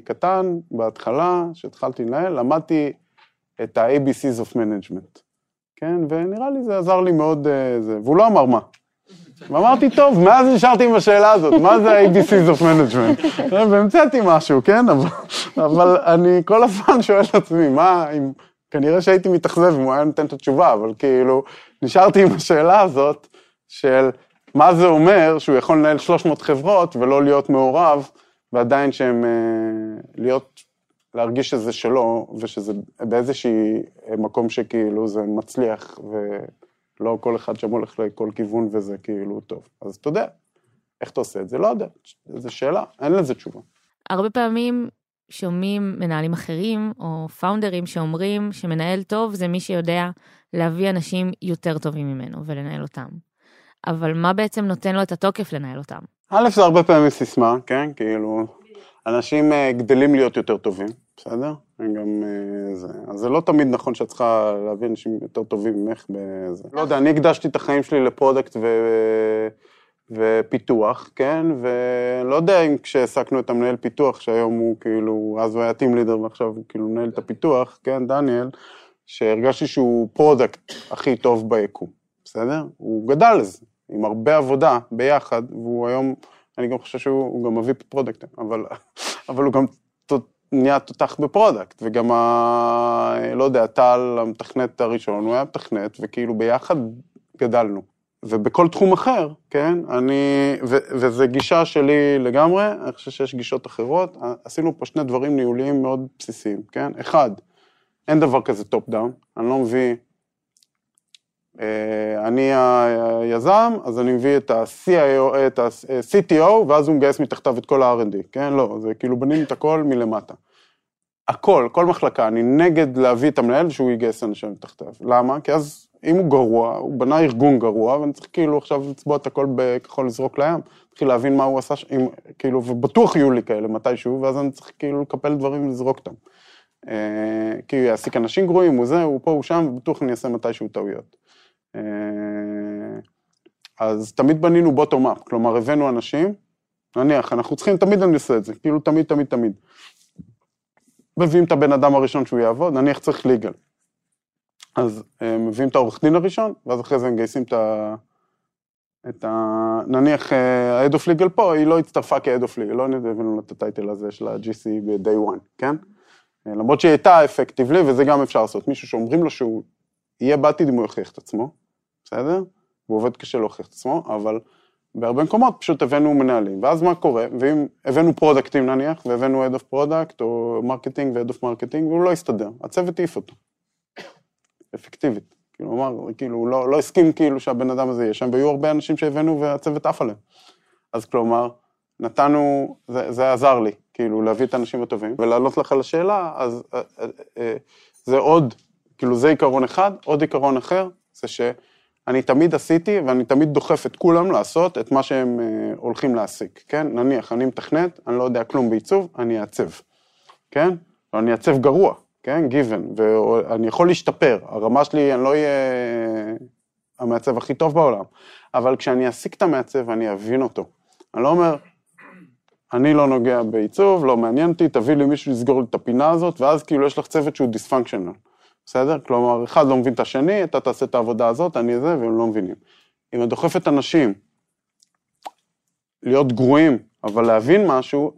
קטן, בהתחלה, כשהתחלתי לנהל, למדתי את ה-ABCs of Management, כן? ונראה לי זה עזר לי מאוד, זה. והוא לא אמר מה. ואמרתי, טוב, מאז נשארתי עם השאלה הזאת, מה זה ה-ABCs of Management? והמצאתי משהו, כן? אבל, אני כל הזמן שואל את עצמי, מה, אם... כנראה שהייתי מתאכזב אם הוא היה נותן את התשובה, אבל כאילו, נשארתי עם השאלה הזאת של מה זה אומר שהוא יכול לנהל 300 חברות ולא להיות מעורב, ועדיין שהם, אה, להיות, להרגיש שזה שלו, ושזה באיזשהי מקום שכאילו זה מצליח, ולא כל אחד שם הולך לכל כיוון וזה כאילו טוב. אז אתה יודע, איך אתה עושה את זה? לא יודע, זו שאלה, אין לזה תשובה. הרבה פעמים שומעים מנהלים אחרים או פאונדרים שאומרים שמנהל טוב זה מי שיודע להביא אנשים יותר טובים ממנו ולנהל אותם. אבל מה בעצם נותן לו את התוקף לנהל אותם? א', זה הרבה פעמים סיסמה, כן? כאילו, אנשים אה, גדלים להיות יותר טובים, בסדר? גם אה, זה. אז זה לא תמיד נכון שאת צריכה להביא אנשים יותר טובים ממך בזה. לא יודע, אני הקדשתי את החיים שלי ל product ו... ופיתוח, כן? ולא יודע אם כשהעסקנו את המנהל פיתוח, שהיום הוא כאילו, אז הוא היה team leader ועכשיו הוא כאילו מנהל את הפיתוח, כן, דניאל, שהרגשתי שהוא product הכי טוב ביקום, בסדר? הוא גדל לזה, עם הרבה עבודה ביחד, והוא היום, אני גם חושב שהוא הוא גם מביא product ים, אבל, אבל הוא גם נהיה תותח ב product, וגם ה... לא יודע, טל, המתכנת הראשון, הוא היה מתכנת, וכאילו ביחד גדלנו. ובכל תחום אחר, כן, אני, ו, וזו גישה שלי לגמרי, אני חושב שיש גישות אחרות, עשינו פה שני דברים ניהוליים מאוד בסיסיים, כן? אחד, אין דבר כזה top down, אני לא מביא, אני היזם, אז אני מביא את ה-CIO, את ה-CTO, ואז הוא מגייס מתחתיו את כל ה-R&D, כן? לא, זה כאילו בנים את הכל מלמטה. הכל, כל מחלקה, אני נגד להביא את המנהל שהוא יגייס אנשים מתחתיו. למה? כי אז אם הוא גרוע, הוא בנה ארגון גרוע, ואני צריך כאילו עכשיו לצבוע את הכל בכחול לזרוק לים, התחיל להבין מה הוא עשה, אם, כאילו, ובטוח יהיו לי כאלה מתישהו, ואז אני צריך כאילו לקפל דברים ולזרוק אותם. אה, כי הוא יעסיק אנשים גרועים, הוא זה, הוא פה, הוא שם, ובטוח אני אעשה מתישהו טעויות. אה, אז תמיד בנינו בוטום אפ, כלומר הבאנו אנשים, נניח, אנחנו צריכים, תמיד אני עושה את זה, כאילו תמיד, תמיד, תמיד. מביאים את הבן אדם הראשון שהוא יעבוד, נניח צריך ליגל. אז אה, מביאים את העורך דין הראשון, ואז אחרי זה מגייסים את ה... את ה... נניח ה-Head of Legal פה, היא לא הצטרפה כ-Head of Legal, לא הבאנו לה את הטייטל הזה של ה-GC ב-day one, כן? אה, למרות שהיא הייתה effectively, וזה גם אפשר לעשות. מישהו שאומרים לו שהוא יהיה בעתיד אם הוא יוכיח את עצמו, בסדר? הוא עובד קשה להוכיח את עצמו, אבל בהרבה מקומות פשוט הבאנו מנהלים. ואז מה קורה? ואם הבאנו product ים נניח, והבאנו Head of Product או marketing ו-Head of Marketing, והוא לא הסתדר, הצוות העיף אותו. אפקטיבית. כאילו, הוא אמר, כאילו, הוא לא, לא הסכים כאילו שהבן אדם הזה יהיה שם, והיו הרבה אנשים שהבאנו והצוות עף עליהם. אז כלומר, נתנו, זה, זה עזר לי, כאילו, להביא את האנשים הטובים, ולענות לך על השאלה, אז אה, אה, אה, זה עוד, כאילו, זה עיקרון אחד, עוד עיקרון אחר, זה שאני תמיד עשיתי, ואני תמיד דוחף את כולם לעשות את מה שהם אה, הולכים להשיג, כן? נניח, אני מתכנת, אני לא יודע כלום בעיצוב, אני אעצב, כן? או אני אעצב גרוע, כן? given, ואני יכול להשתפר, הרמה שלי, אני לא אהיה המעצב הכי טוב בעולם, אבל כשאני אעסיק את המעצב, אני אבין אותו. אני לא אומר, אני לא נוגע בעיצוב, לא מעניין אותי, תביא לי מישהו לסגור לי את הפינה הזאת, ואז כאילו יש לך צוות שהוא דיספונקשיונל, בסדר? כלומר, אחד לא מבין את השני, אתה תעשה את העבודה הזאת, אני זה, והם לא מבינים. אם את דוחפת אנשים להיות גרועים, אבל להבין משהו,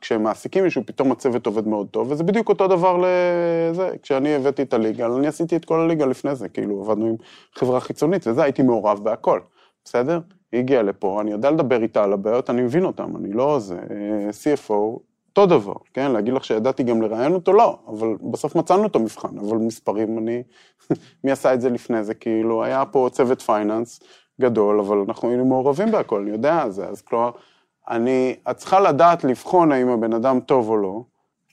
כשהם מעסיקים מישהו, פתאום הצוות עובד מאוד טוב, וזה בדיוק אותו דבר לזה. כשאני הבאתי את הליגה, אני עשיתי את כל הליגה לפני זה, כאילו, עבדנו עם חברה חיצונית, וזה, הייתי מעורב בהכל, בסדר? היא הגיעה לפה, אני יודע לדבר איתה על הבעיות, אני מבין אותן, אני לא זה. אה, CFO, אותו דבר, כן? להגיד לך שידעתי גם לראיין אותו? לא, אבל בסוף מצאנו את המבחן, אבל מספרים, אני... מי עשה את זה לפני זה? כאילו, היה פה צוות פייננס גדול, אבל אנחנו היינו מעורבים בהכל, אני יודע זה, אז כלומר, אני, את צריכה לדעת לבחון האם הבן אדם טוב או לא,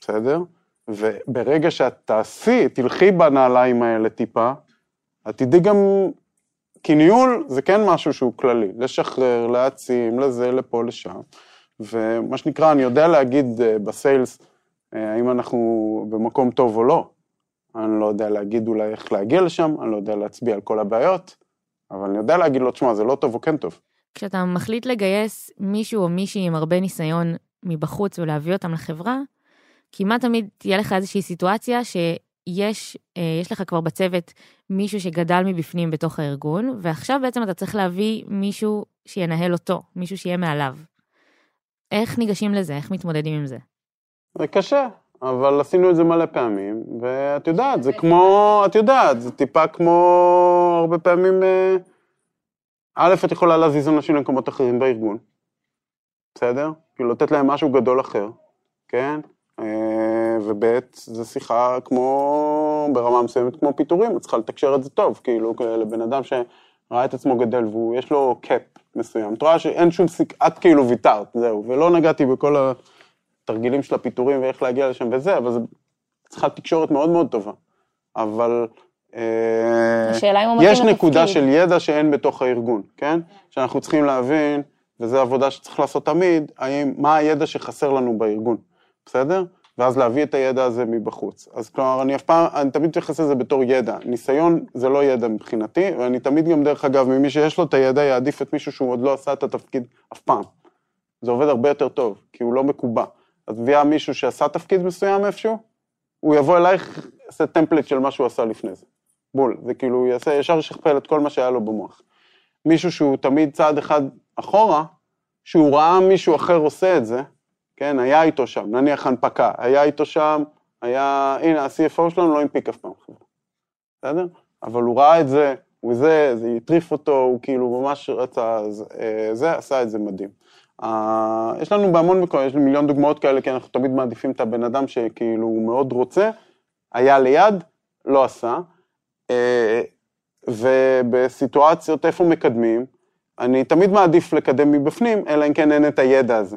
בסדר? וברגע שאת תעשי, תלכי בנעליים האלה טיפה, את תדעי גם, כי ניהול זה כן משהו שהוא כללי, לשחרר, להעצים, לזה, לפה, לשם. ומה שנקרא, אני יודע להגיד אה, בסיילס, אה, האם אנחנו במקום טוב או לא. אני לא יודע להגיד אולי איך להגיע לשם, אני לא יודע להצביע על כל הבעיות, אבל אני יודע להגיד לו, תשמע, זה לא טוב או כן טוב. כשאתה מחליט לגייס מישהו או מישהי עם הרבה ניסיון מבחוץ ולהביא אותם לחברה, כמעט תמיד תהיה לך איזושהי סיטואציה שיש אה, יש לך כבר בצוות מישהו שגדל מבפנים בתוך הארגון, ועכשיו בעצם אתה צריך להביא מישהו שינהל אותו, מישהו שיהיה מעליו. איך ניגשים לזה? איך מתמודדים עם זה? זה קשה, אבל עשינו את זה מלא פעמים, ואת יודעת, זה כמו, את יודעת, זה טיפה כמו הרבה פעמים, אה, א', את יכולה להזיז אנשים למקומות אחרים בארגון, בסדר? כאילו לתת להם משהו גדול אחר, כן? אה, וב', זו שיחה כמו, ברמה מסוימת כמו פיטורים, את צריכה לתקשר את זה טוב, כאילו, לבן אדם שראה את עצמו גדל ויש לו קאפ מסוים, את רואה שאין שום סיק, את כאילו ויתרת, זהו, ולא נגעתי בכל התרגילים של הפיטורים ואיך להגיע לשם וזה, אבל זה צריכה תקשורת מאוד מאוד טובה. אבל אה, השאלה אם הוא מתאים יש נקודה. של ידע שאין בתוך הארגון, כן? שאנחנו צריכים להבין, וזו עבודה שצריך לעשות תמיד, האם, מה הידע שחסר לנו בארגון, בסדר? ואז להביא את הידע הזה מבחוץ. אז כלומר, אני אף פעם, אני תמיד מתייחס לזה בתור ידע. ניסיון זה לא ידע מבחינתי, ואני תמיד גם, דרך אגב, ממי שיש לו את הידע, יעדיף את מישהו שהוא עוד לא עשה את התפקיד אף פעם. זה עובד הרבה יותר טוב, כי הוא לא מקובע. את מביאה מישהו שעשה תפקיד מסוים איפשהו, הוא יבוא אלייך, יעשה טמפלט של מה שהוא עשה לפני זה. בול, זה כאילו, הוא יעשה, ישר ישכפל את כל מה שהיה לו במוח. מישהו שהוא תמיד צעד אחד אחורה, שהוא ראה מישהו אחר עושה את זה, כן, היה איתו שם, נניח הנפקה, היה איתו שם, היה, הנה, ה-CFO שלנו לא הנפיק אף פעם חברה, בסדר? אבל הוא ראה את זה, הוא זה, זה הטריף אותו, הוא כאילו ממש רצה, אה, זה, עשה את זה מדהים. אה, יש לנו בהמון מקומות, יש לי מיליון דוגמאות כאלה, כי אנחנו תמיד מעדיפים את הבן אדם שכאילו הוא מאוד רוצה, היה ליד, לא עשה. אה, ובסיטואציות איפה מקדמים, אני תמיד מעדיף לקדם מבפנים, אלא אם כן אין את הידע הזה,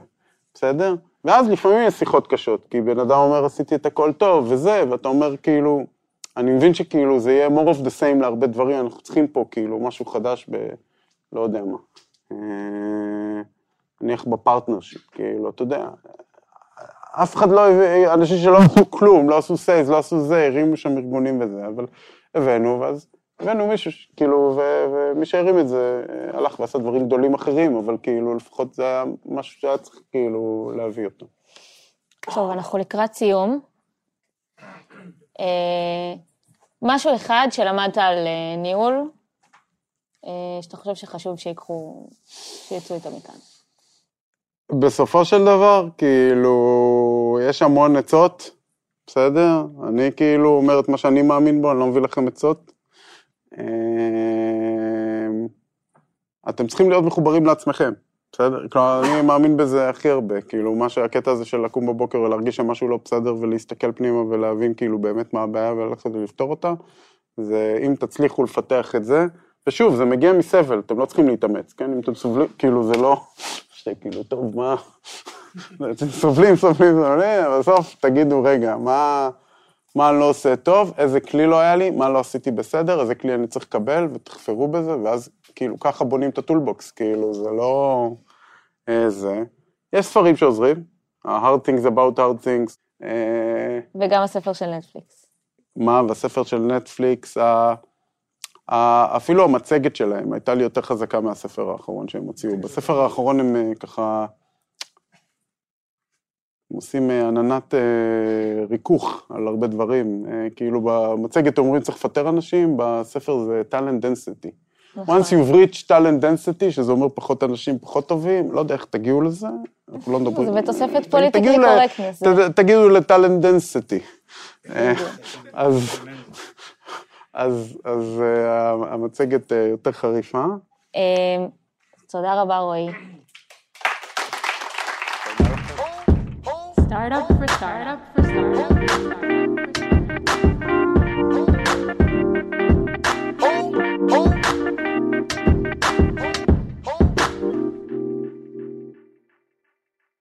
בסדר? ואז לפעמים יש שיחות קשות, כי בן אדם אומר עשיתי את הכל טוב וזה, ואתה אומר כאילו, אני מבין שכאילו זה יהיה more of the same להרבה דברים, אנחנו צריכים פה כאילו משהו חדש ב... לא יודע מה. אה, נניח ב partnership, כאילו, אתה יודע, אף אחד לא הביא, אנשים שלא עשו כלום, לא עשו סייז, לא עשו זה, הרימו שם ארגונים וזה, אבל הבאנו, ואז הבאנו מישהו, כאילו, ומי שהרים את זה, אה, הלך ועשה דברים גדולים אחרים, אבל כאילו, לפחות זה היה משהו שהיה צריך כאילו להביא אותו. טוב, אנחנו לקראת סיום. אה, משהו אחד שלמדת על אה, ניהול, שאתה חושב שחשוב שיקחו, שיצאו איתו מכאן. בסופו של דבר, כאילו, יש המון עצות, בסדר? אני כאילו אומר את מה שאני מאמין בו, אני לא מביא לכם עצות. אמ, אתם צריכים להיות מחוברים לעצמכם, בסדר? כלומר, אני מאמין בזה הכי הרבה, כאילו, מה שהקטע הזה של לקום בבוקר ולהרגיש שמשהו לא בסדר ולהסתכל פנימה ולהבין כאילו באמת מה הבעיה וללכת ולפתור אותה, זה אם תצליחו לפתח את זה, ושוב, זה מגיע מסבל, אתם לא צריכים להתאמץ, כן? אם אתם סובלים, כאילו, זה לא... שכאילו, טוב, מה... סובלים, סובלים, סובלים, בסוף תגידו, רגע, מה, מה אני לא עושה טוב, איזה כלי לא היה לי, מה לא עשיתי בסדר, איזה כלי אני צריך לקבל, ותחפרו בזה, ואז כאילו ככה בונים את הטולבוקס, כאילו, זה לא... אה, זה. יש ספרים שעוזרים, ה-hard things about hard things, אה, וגם הספר של נטפליקס. מה, והספר של נטפליקס, ה... ה... אפילו המצגת שלהם הייתה לי יותר חזקה מהספר האחרון שהם הוציאו. בספר האחרון הם אה, ככה הם עושים אה, עננת אה, ריכוך על הרבה דברים. אה, כאילו במצגת אומרים צריך לפטר אנשים, בספר זה talent density. נכון. once you've reached talent density, שזה אומר פחות אנשים פחות טובים, לא יודע איך תגיעו לזה, אנחנו לא מדברים. זה בתוספת politically correctness. ת- תגידו ל talent density. אז אז- המצגת יותר חריפה. תודה רבה, רועי. Startup for startup.